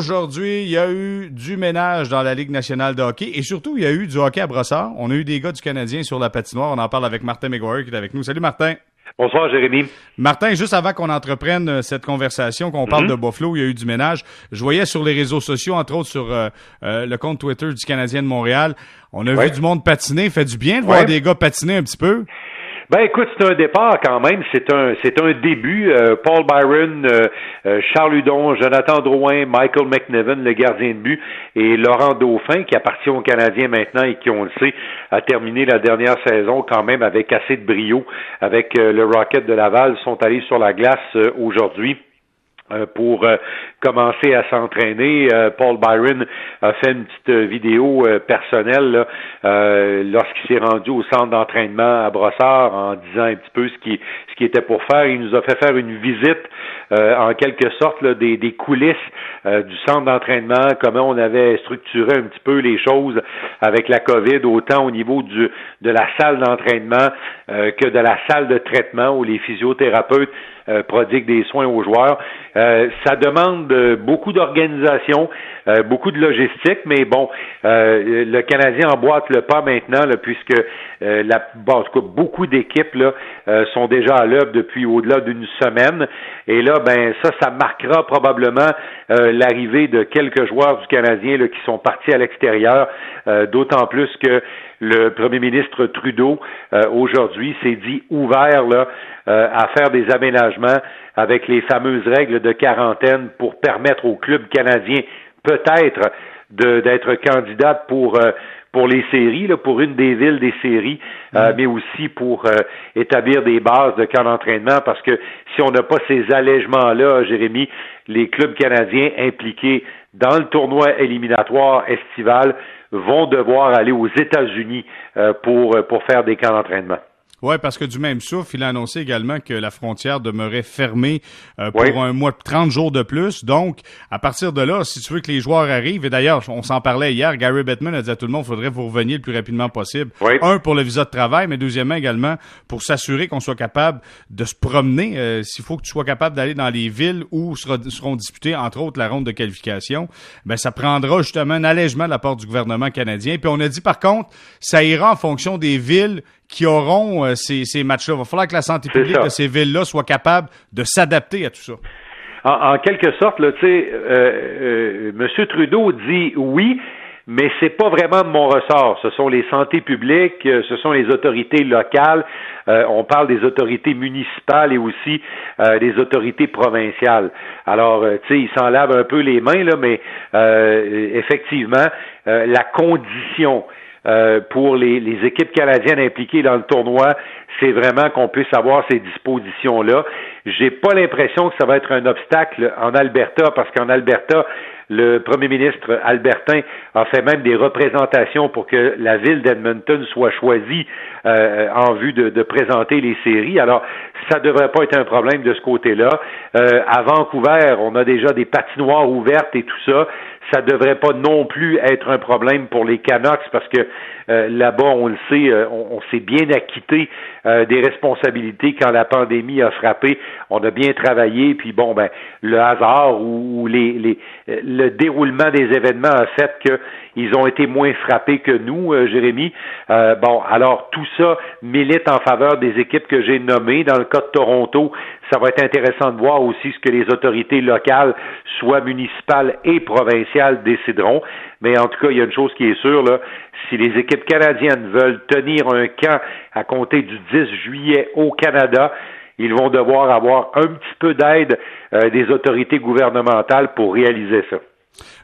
Aujourd'hui, il y a eu du ménage dans la Ligue nationale de hockey et surtout, il y a eu du hockey à brossard. On a eu des gars du Canadien sur la patinoire. On en parle avec Martin McGuire qui est avec nous. Salut Martin. Bonsoir Jérémy. Martin, juste avant qu'on entreprenne euh, cette conversation, qu'on parle mhm. de Buffalo, il y a eu du ménage. Je voyais sur les réseaux sociaux, entre autres sur euh, euh, le compte Twitter du Canadien de Montréal, on a vu du monde patiner. Fait du bien de voir des gars patiner un petit peu. Ben écoute, c'est un départ quand même, c'est un c'est un début. Euh, Paul Byron, euh, euh, Charles Hudon, Jonathan Drouin, Michael McNevin, le gardien de but, et Laurent Dauphin, qui appartient aux Canadiens maintenant et qui, on le sait, a terminé la dernière saison quand même avec assez de brio avec le Rocket de Laval, sont allés sur la glace aujourd'hui. Euh, pour euh, commencer à s'entraîner. Euh, Paul Byron a fait une petite vidéo personnelle lorsqu'il s'est rendu au centre d'entraînement à Brossard en disant un petit peu ce qui qu'il était pour faire. Il nous a fait faire une visite en quelque sorte des, des, coulisses du centre d'entraînement, comment on avait structuré un petit peu les choses avec la COVID, autant au niveau du de la salle d'entraînement que de la salle de traitement où les physiothérapeutes euh, prodigue des soins aux joueurs. Euh, ça demande euh, beaucoup d'organisation, beaucoup de logistique, mais bon, le Canadien emboîte le pas maintenant, puisque la, en tout cas, beaucoup d'équipes là, sont déjà à depuis au-delà d'une semaine. Et là, ben ça, ça marquera probablement l'arrivée de quelques joueurs du Canadien là, qui sont partis à l'extérieur, d'autant plus que le premier ministre Trudeau aujourd'hui s'est dit ouvert là, euh, à faire des aménagements avec les fameuses règles de quarantaine pour permettre aux clubs canadiens peut-être d'être candidats pour euh, pour les séries, là, pour une des villes des séries, euh, mais aussi pour établir des bases de camp d'entraînement, parce que si on n'a pas ces allègements-là, Jérémy, les clubs canadiens impliqués dans le tournoi éliminatoire estival vont devoir aller aux États-Unis pour, pour faire des camps d'entraînement. Oui, parce que du même souffle, il a annoncé également que la frontière demeurait fermée euh, pour un mois, 30 jours de plus. Donc, à partir de là, si tu veux que les joueurs arrivent, et d'ailleurs, on s'en parlait hier, Gary Bettman a dit à tout le monde, il faudrait vous revenir le plus rapidement possible. Un, pour le visa de travail, mais deuxièmement également pour s'assurer qu'on soit capable de se promener. Euh, s'il faut que tu sois capable d'aller dans les villes où seront disputées, entre autres, la ronde de qualification, ben ça prendra justement un allègement de la part du gouvernement canadien. Puis on a dit, par contre, ça ira en fonction des villes qui auront euh, ces, ces matchs-là. Il va falloir que la santé publique de ces villes-là soit capable de s'adapter à tout ça. En, quelque sorte, là, tu sais, euh, euh, M. Trudeau dit oui, mais c'est pas vraiment de mon ressort. Ce sont les santé publiques, euh, ce sont les autorités locales. on parle des autorités municipales et aussi des autorités provinciales. Alors, tu sais, il s'en lave un peu les mains là, mais effectivement, la condition euh, pour les, les, équipes canadiennes impliquées dans le tournoi, c'est vraiment qu'on puisse avoir ces dispositions-là. J'ai pas l'impression que ça va être un obstacle en Alberta, parce qu'en Alberta, le premier ministre Albertin a fait même des représentations pour que la ville d'Edmonton soit choisie euh, en vue de, de, présenter les séries. Alors, ça ne devrait pas être un problème de ce côté-là. Euh, à Vancouver, on a déjà des patinoires ouvertes et tout ça ça devrait pas non plus être un problème pour les Canucks parce que euh, là-bas, on le sait, euh, on, s'est bien acquitté euh, des responsabilités quand la pandémie a frappé. On a bien travaillé, puis bon, ben le hasard ou, les, les, le déroulement des événements a fait qu'ils ont été moins frappés que nous, Jérémy. bon, alors tout ça milite en faveur des équipes que j'ai nommées. Dans le cas de Toronto, ça va être intéressant de voir aussi ce que les autorités locales, soit municipales et provinciales, décideront. Mais en tout cas, il y a une chose qui est sûre, là, si les équipes canadiennes veulent tenir un camp à compter du 10 juillet au Canada, ils vont devoir avoir un petit peu d'aide euh, des autorités gouvernementales pour réaliser ça.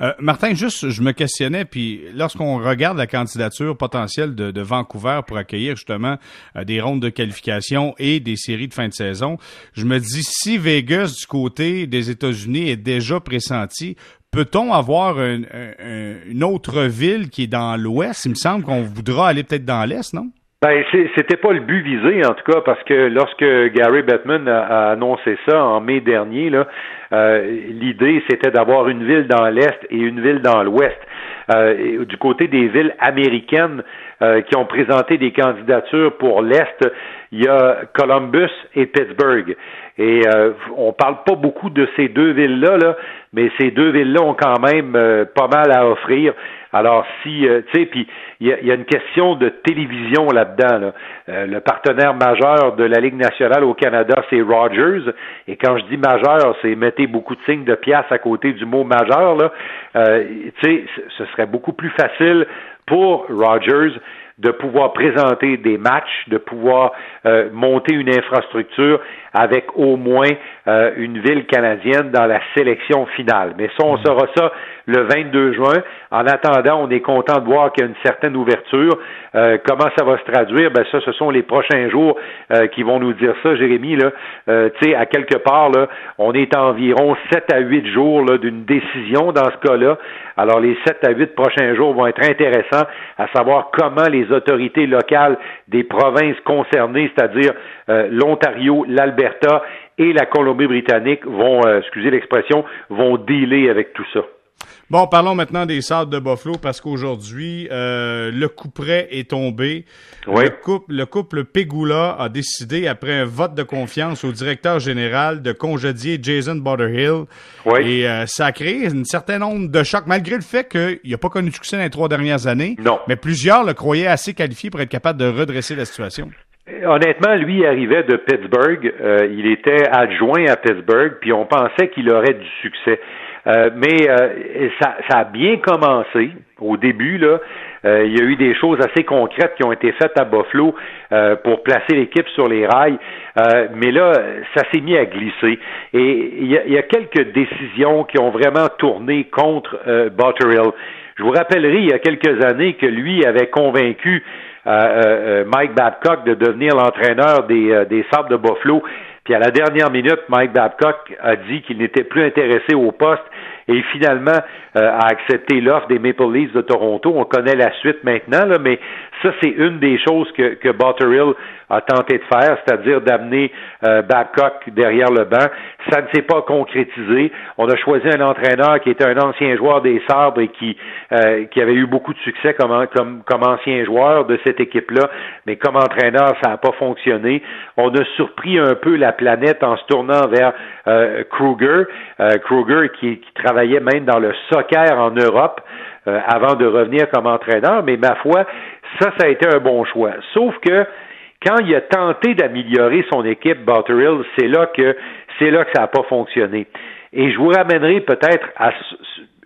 Euh, Martin, juste, je me questionnais, puis lorsqu'on regarde la candidature potentielle de, Vancouver pour accueillir justement euh, des rondes de qualification et des séries de fin de saison, je me dis si Vegas du côté des États-Unis est déjà pressenti, peut-on avoir une autre ville qui est dans l'Ouest? Il me semble qu'on voudra aller peut-être dans l'Est, non? Ben, c'était pas le but visé, en tout cas, parce que lorsque Gary Bettman a, annoncé ça en mai dernier, là, euh, l'idée c'était d'avoir une ville dans l'est et une ville dans l'ouest. du côté des villes américaines qui ont présenté des candidatures pour l'Est, il y a Columbus et Pittsburgh. Et on parle pas beaucoup de ces deux villes-là, là, mais ces deux villes-là ont quand même pas mal à offrir. Alors, si, euh, tu sais, puis il y a, une question de télévision là-dedans. Euh, le partenaire majeur de la Ligue nationale au Canada, c'est Rogers. Et quand je dis majeur, c'est mettez beaucoup de signes de pièce à côté du mot majeur. Là. Euh, tu sais, ce serait beaucoup plus facile pour Rogers de pouvoir présenter des matchs, de pouvoir euh, monter une infrastructure avec au moins euh, une ville canadienne dans la sélection finale. Mais ça, on mm. saura ça le 22 juin. En attendant, on est content de voir qu'il y a une certaine ouverture. Euh, comment ça va se traduire? Ben ça, ce sont les prochains jours qui vont nous dire ça, Jérémy. Là, tu sais, à quelque part, là, on est à environ 7 à 8 jours d'une décision dans ce cas-là. Alors, les 7 à 8 prochains jours vont être intéressants à savoir comment les autorités locales des provinces concernées, c'est-à-dire euh, l'Ontario, l'Alberta et la Colombie-Britannique vont, euh, excusez l'expression, vont dealer avec tout ça. Bon, parlons maintenant des Sables de Buffalo parce qu'aujourd'hui, euh, le coup près est tombé. Le, couple, le couple Pegula a décidé, après un vote de confiance au directeur général, de congédier Jason Butterhill. Et euh, ça a créé une certaine onde de choc, malgré le fait qu'il n'a pas connu de succès dans les trois dernières années. Non. Mais plusieurs le croyaient assez qualifié pour être capable de redresser la situation. Honnêtement, lui arrivait de Pittsburgh. Euh, il était adjoint à Pittsburgh, puis on pensait qu'il aurait du succès. Euh, mais euh, ça, a bien commencé au début. Là, il y a eu des choses assez concrètes qui ont été faites à Buffalo pour placer l'équipe sur les rails. mais là, ça s'est mis à glisser. Et il y, a, il y, a, quelques décisions qui ont vraiment tourné contre Butterill. Je vous rappellerai il y a quelques années que lui avait convaincu Mike Babcock de devenir l'entraîneur des, des Sables de Buffalo puis à la dernière minute, Mike Babcock a dit qu'il n'était plus intéressé au poste et finalement euh, a accepté l'offre des Maple Leafs de Toronto. On connaît la suite maintenant, là, mais ça, c'est une des choses que, que Botterill a tenté de faire, c'est-à-dire d'amener euh, Babcock derrière le banc. Ça ne s'est pas concrétisé. On a choisi un entraîneur qui était un ancien joueur des Sabres et qui, euh, qui avait eu beaucoup de succès comme, comme, comme ancien joueur de cette équipe-là, mais comme entraîneur, ça n'a pas fonctionné. On a surpris un peu la planète en se tournant vers euh, Kruger, euh, Kruger qui, qui travaillait même dans le soccer en Europe. Euh, avant de revenir comme entraîneur, mais ma foi, ça, ça a été un bon choix. Sauf que quand il a tenté d'améliorer son équipe, Butterill, c'est là que c'est là que ça n'a pas fonctionné. Et je vous ramènerai peut-être à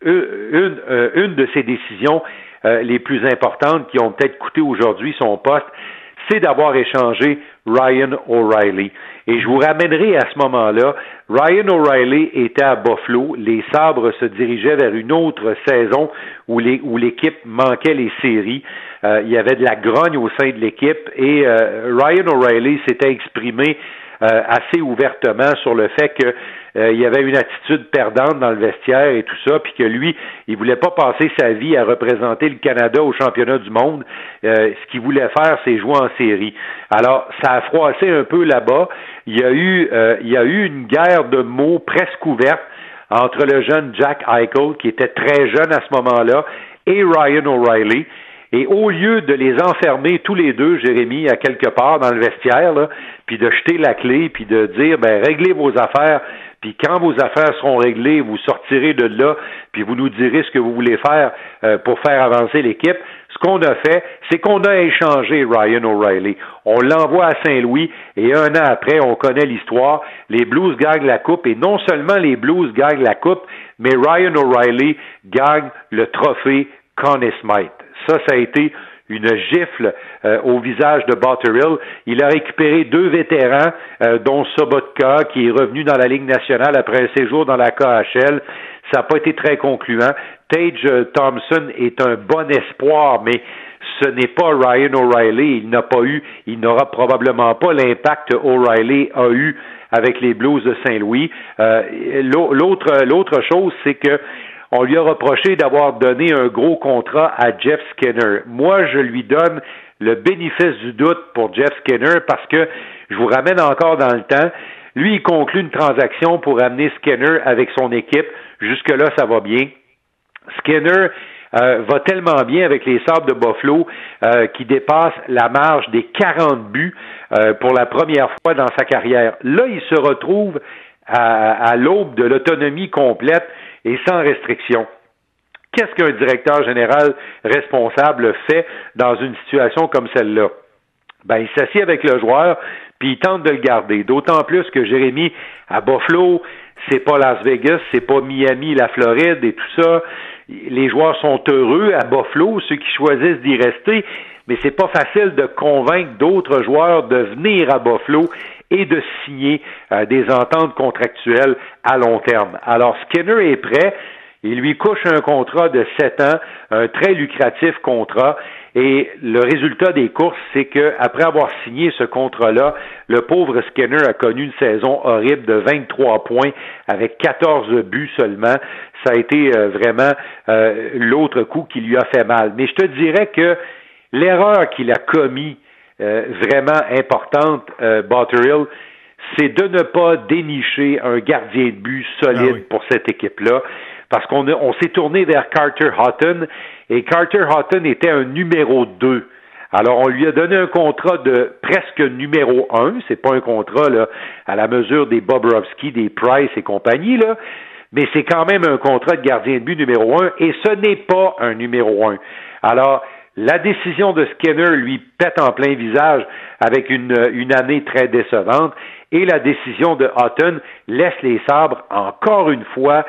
une, euh, une de ces décisions euh, les plus importantes qui ont peut-être coûté aujourd'hui son poste, c'est d'avoir échangé Ryan O'Reilly. Et je vous ramènerai à ce moment-là, Ryan O'Reilly était à Buffalo, les Sabres se dirigeaient vers une autre saison où l'équipe manquait les séries. Euh, il y avait de la grogne au sein de l'équipe et euh, Ryan O'Reilly s'était exprimé euh, assez ouvertement sur le fait que euh, il y avait une attitude perdante dans le vestiaire et tout ça, puis que lui, il voulait pas passer sa vie à représenter le Canada au championnat du monde. Euh, ce qu'il voulait faire, c'est jouer en série. Alors, ça a froissé un peu là-bas. Il y a eu, euh, il y a eu une guerre de mots presque ouverte entre le jeune Jack Eichel, qui était très jeune à ce moment-là, et Ryan O'Reilly. Et au lieu de les enfermer tous les deux, Jérémy, à quelque part dans le vestiaire, puis de jeter la clé, puis de dire, ben, réglez vos affaires, puis quand vos affaires seront réglées, vous sortirez de là, puis vous nous direz ce que vous voulez faire euh, pour faire avancer l'équipe. Ce qu'on a fait, c'est qu'on a échangé Ryan O'Reilly. On l'envoie à Saint-Louis et un an après, on connaît l'histoire. Les Blues gagnent la coupe et non seulement les Blues gagnent la coupe, mais Ryan O'Reilly gagne le trophée Conn Smythe. Ça, ça a été une gifle euh, au visage de Botterill. Il a récupéré deux vétérans, euh, dont Sobotka, qui est revenu dans la Ligue nationale après un séjour dans la KHL. Ça n'a pas été très concluant. Tage euh, Thompson est un bon espoir, mais ce n'est pas Ryan O'Reilly. Il n'a pas eu, il n'aura probablement pas l'impact O'Reilly a eu avec les Blues de Saint-Louis. l'autre, l'autre chose, c'est que on lui a reproché d'avoir donné un gros contrat à Jeff Skinner. Moi, je lui donne le bénéfice du doute pour Jeff Skinner parce que je vous ramène encore dans le temps. Lui, il conclut une transaction pour amener Skinner avec son équipe. Jusque-là, ça va bien. Skinner euh, va tellement bien avec les Sabres de Buffalo euh, qui dépasse la marge des 40 buts euh, pour la première fois dans sa carrière. Là, il se retrouve à l'aube de l'autonomie complète et sans restriction. Qu'est-ce qu'un directeur général responsable fait dans une situation comme celle-là? Ben, il s'assied avec le joueur, puis il tente de le garder. D'autant plus que Jérémy, à Buffalo, c'est pas Las Vegas, c'est pas Miami, la Floride et tout ça. Les joueurs sont heureux à Buffalo, ceux qui choisissent d'y rester, mais c'est pas facile de convaincre d'autres joueurs de venir à Buffalo et de signer euh, des ententes contractuelles à long terme. Alors Skinner est prêt. Il lui couche un contrat de sept ans, un très lucratif contrat. Et le résultat des courses, c'est qu'après avoir signé ce contrat-là, le pauvre Skinner a connu une saison horrible de 23 points avec 14 buts seulement. Ça a été euh, vraiment euh, l'autre coup qui lui a fait mal. Mais je te dirais que l'erreur qu'il a commis vraiment importante, euh, Botterill, c'est de ne pas dénicher un gardien de but solide ah pour cette équipe-là parce qu'on on s'est tourné vers Carter Hutton et Carter Hutton était un numéro 2. Alors, on lui a donné un contrat de presque numéro un. C'est pas un contrat là, à la mesure des Bobrovski, des Price et compagnie, là, mais c'est quand même un contrat de gardien de but numéro un, et ce n'est pas un numéro un. Alors, la décision de Skinner lui pète en plein visage avec une, une année très décevante, et la décision de Hutton laisse les sabres encore une fois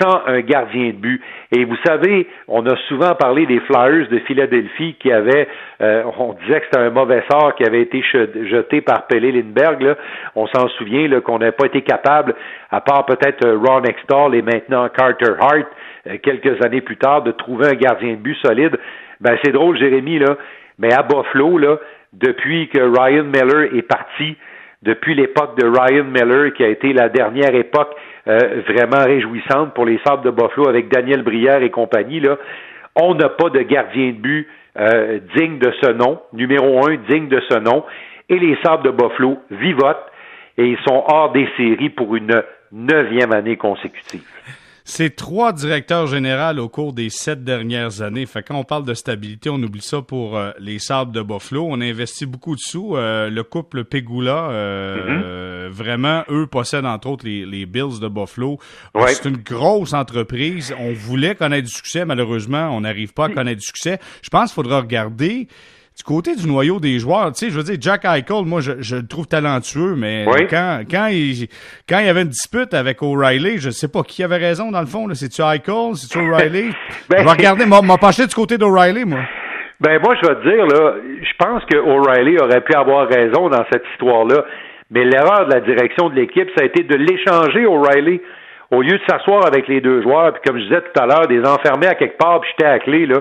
sans un gardien de but. Et vous savez, on a souvent parlé des Flyers de Philadelphie qui avaient, euh, on disait que c'était un mauvais sort qui avait été jeté par Pelé Lindbergh. On s'en souvient qu'on n'a pas été capable, à part peut-être euh, Ron Extall et maintenant Carter Hart, euh, quelques années plus tard, de trouver un gardien de but solide. Ben c'est drôle, Jérémy, là, mais à Buffalo, là, depuis que Ryan Miller est parti, depuis l'époque de Ryan Miller, qui a été la dernière époque euh, vraiment réjouissante pour les Sables de Buffalo avec Daniel Brière et compagnie. Là. On n'a pas de gardien de but euh, digne de ce nom, numéro un digne de ce nom, et les Sables de Buffalo vivotent et ils sont hors des séries pour une neuvième année consécutive. C'est trois directeurs généraux au cours des sept dernières années. Fait quand on parle de stabilité, on oublie ça pour euh, les Sables de Buffalo. On a investi beaucoup de sous. Euh, le couple Pegula, euh, mm-hmm. vraiment, eux possèdent entre autres les, Bills de Buffalo. C'est une grosse entreprise. On voulait connaître du succès. Malheureusement, on n'arrive pas à connaître du succès. Je pense qu'il faudra regarder du côté du noyau des joueurs, tu sais, je veux dire, Jack Eichel, moi, je, je le trouve talentueux, mais quand, quand, il, quand il y avait une dispute avec O'Reilly, je sais pas qui avait raison, dans le fond. C'est-tu Eichel? C'est-tu O'Reilly? ben, je vais regarder, m'a penché du côté d'O'Reilly, moi. Ben, moi, je vais te dire, là, je pense que O'Reilly aurait pu avoir raison dans cette histoire-là, mais l'erreur de la direction de l'équipe, ça a été de l'échanger, O'Reilly, au lieu de s'asseoir avec les deux joueurs, puis comme je disais tout à l'heure, des enfermer à quelque part, puis j'étais à clé, là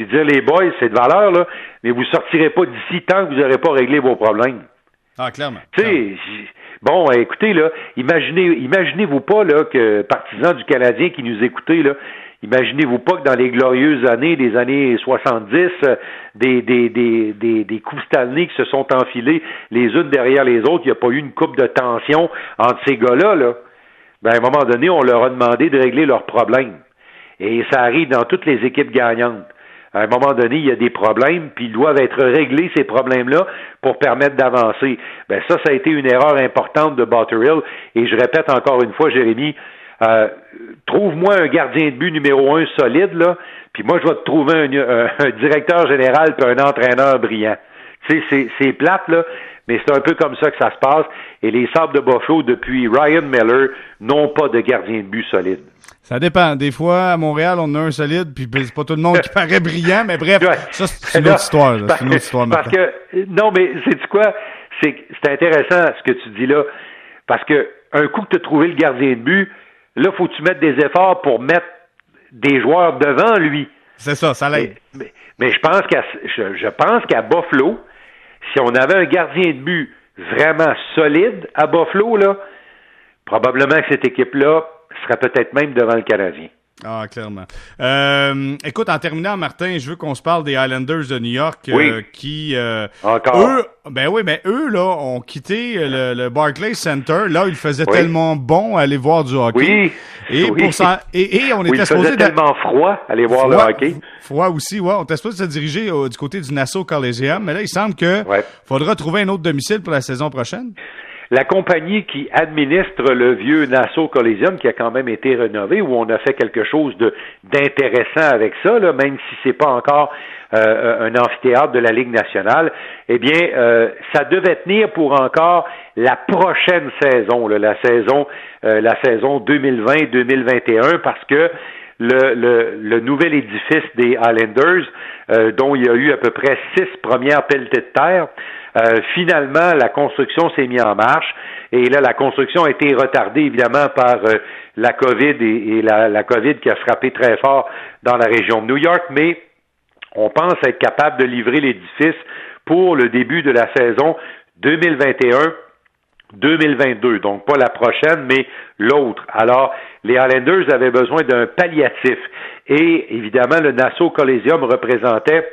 puis dire les boys, c'est de valeur, là, mais vous sortirez pas d'ici tant que vous n'aurez pas réglé vos problèmes. Ah, clairement. Tu sais, bon, écoutez, là, imaginez, imaginez-vous pas, là, que partisans du Canadien qui nous écoutez, là, Imaginez-vous pas que dans les glorieuses années des années 70, euh, des, des, des, des, des coups Stanley qui se sont enfilés les unes derrière les autres, il n'y a pas eu une coupe de tension entre ces gars-là. Là. Ben, à un moment donné, on leur a demandé de régler leurs problèmes. Et ça arrive dans toutes les équipes gagnantes à un moment donné, il y a des problèmes, puis ils doivent être réglés, ces problèmes-là, pour permettre d'avancer. Ben ça, ça a été une erreur importante de Botterill, et je répète encore une fois, Jérémy, euh, trouve-moi un gardien de but numéro un solide, là, puis moi, je vais te trouver un, directeur général puis un entraîneur brillant. Tu sais, c'est plate, là, mais c'est un peu comme ça que ça se passe. Et les Sables de Buffalo, depuis Ryan Miller, n'ont pas de gardien de but solide. Ça dépend. Des fois, à Montréal, on a un solide, puis c'est pas tout le monde qui paraît brillant, mais bref, ça, c'est une autre histoire. C'est une autre histoire Parce que, non, mais c'est quoi? C'est intéressant ce que tu dis là. Parce que un coup que tu as trouvé le gardien de but, là, faut que tu mettes des efforts pour mettre des joueurs devant lui. C'est ça, ça l'aide. Mais, je pense qu'à je, je pense qu'à Buffalo, si on avait un gardien de but vraiment solide à Buffalo, là, probablement que cette équipe-là serait peut-être même devant le Canadien. Ah, clairement. Euh, écoute, en terminant, Martin, je veux qu'on se parle des Islanders de New York euh, qui, euh, Encore. eux, ben oui, mais eux là ont quitté le, le Barclays Center. Là, il faisait tellement bon aller voir du hockey. Oui. Et, Pour ça, et, et on était oui, il faisait tellement froid aller voir le hockey. Froid aussi, ouais. On était supposé se diriger du côté du Nassau Coliseum, mais là, il semble que faudra trouver un autre domicile pour la saison prochaine. La compagnie qui administre le vieux Nassau Coliseum, qui a quand même été rénové, où on a fait quelque chose d'intéressant avec ça, même si c'est pas encore euh, un amphithéâtre de la Ligue nationale, eh bien, euh, ça devait tenir pour encore la prochaine saison, la saison, euh, la saison 2020-2021, parce que le, nouvel édifice des Highlanders, dont il y a eu à peu près six premières pelletées de terre, euh, finalement, la construction s'est mise en marche et là, la construction a été retardée évidemment par euh, la COVID et, la, la, COVID qui a frappé très fort dans la région de New York, mais on pense être capable de livrer l'édifice pour le début de la saison 2021. 2022, donc pas la prochaine, mais l'autre. Alors, les Highlanders avaient besoin d'un palliatif. Et évidemment, le Nassau Coliseum représentait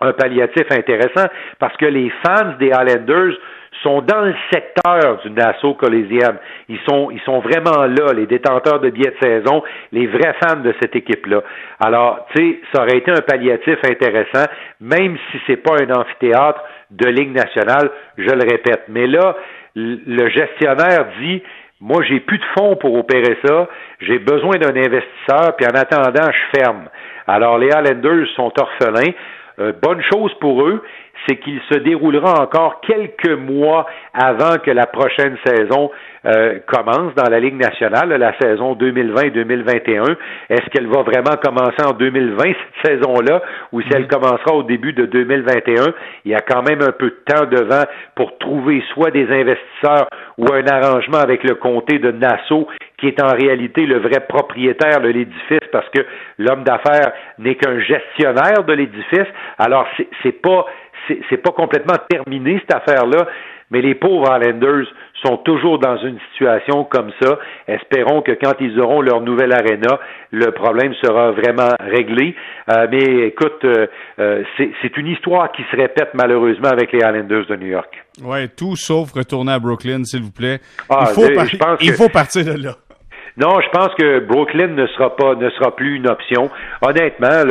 un palliatif intéressant parce que les fans des Highlanders sont dans le secteur du Nassau Coliseum. Ils sont, ils sont vraiment là, les détenteurs de billets de saison, les vrais fans de cette équipe-là. Alors, tu sais, ça aurait été un palliatif intéressant, même si c'est pas un amphithéâtre de Ligue nationale, je le répète. Mais là, le gestionnaire dit, moi, j'ai plus de fonds pour opérer ça, j'ai besoin d'un investisseur, puis en attendant, je ferme. Alors, les Highlanders sont orphelins. Euh, bonne chose pour eux, c'est qu'il se déroulera encore quelques mois avant que la prochaine saison euh, commence dans la Ligue nationale, la saison 2020-2021. Est-ce qu'elle va vraiment commencer en 2020, cette saison-là, ou si elle mm-hmm. commencera au début de 2021? Il y a quand même un peu de temps devant pour trouver soit des investisseurs ou un arrangement avec le comté de Nassau qui est en réalité le vrai propriétaire de l'édifice parce que l'homme d'affaires n'est qu'un gestionnaire de l'édifice. Alors, c'est pas c'est pas complètement terminé cette affaire-là, mais les pauvres Islanders sont toujours dans une situation comme ça. Espérons que quand ils auront leur nouvelle arena, le problème sera vraiment réglé. Euh, mais écoute, euh, euh, c'est une histoire qui se répète malheureusement avec les Islanders de New York. Ouais, tout sauf retourner à Brooklyn, s'il vous plaît. Ah, il, faut, il faut partir de là. Non, je pense que Brooklyn ne sera pas ne sera plus une option. Honnêtement,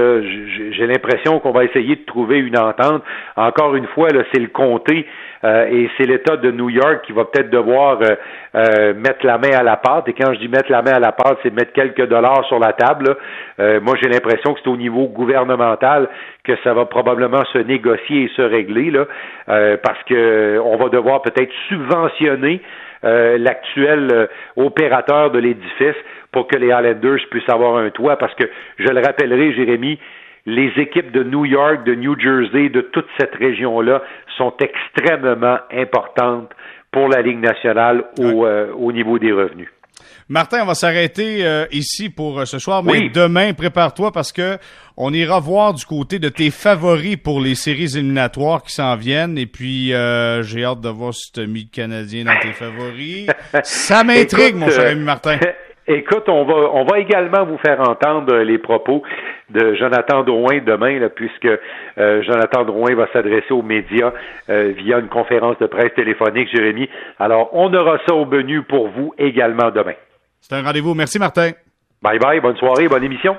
j'ai l'impression qu'on va essayer de trouver une entente. Encore une fois, c'est le comté euh, et c'est l'État de New York qui va peut-être devoir euh, euh, mettre la main à la pâte. Et quand je dis mettre la main à la pâte, c'est mettre quelques dollars sur la table. moi, j'ai l'impression que c'est au niveau gouvernemental que ça va probablement se négocier et se régler là, parce que on va devoir peut-être subventionner euh, l'actuel euh, opérateur de l'édifice pour que les Highlanders puissent avoir un toit, parce que, je le rappellerai, Jérémy, les équipes de New York, de New Jersey, de toute cette région-là sont extrêmement importantes pour la Ligue nationale au, euh, au niveau des revenus. Martin, on va s'arrêter euh, ici pour euh, ce soir, mais demain, prépare-toi parce que on ira voir du côté de tes favoris pour les séries éliminatoires qui s'en viennent. Et puis, euh, j'ai hâte de voir si tu as mis le Canadien dans tes favoris. Ça m'intrigue, mon cher ami Martin. Écoute, on va, on va également vous faire entendre les propos de Jonathan Drouin demain, là, puisque Jonathan Drouin va s'adresser aux médias via une conférence de presse téléphonique, Jérémy. Alors, on aura ça au menu pour vous également demain. C'est un rendez-vous. Merci, Martin. Bye bye. Bonne soirée. Bonne émission.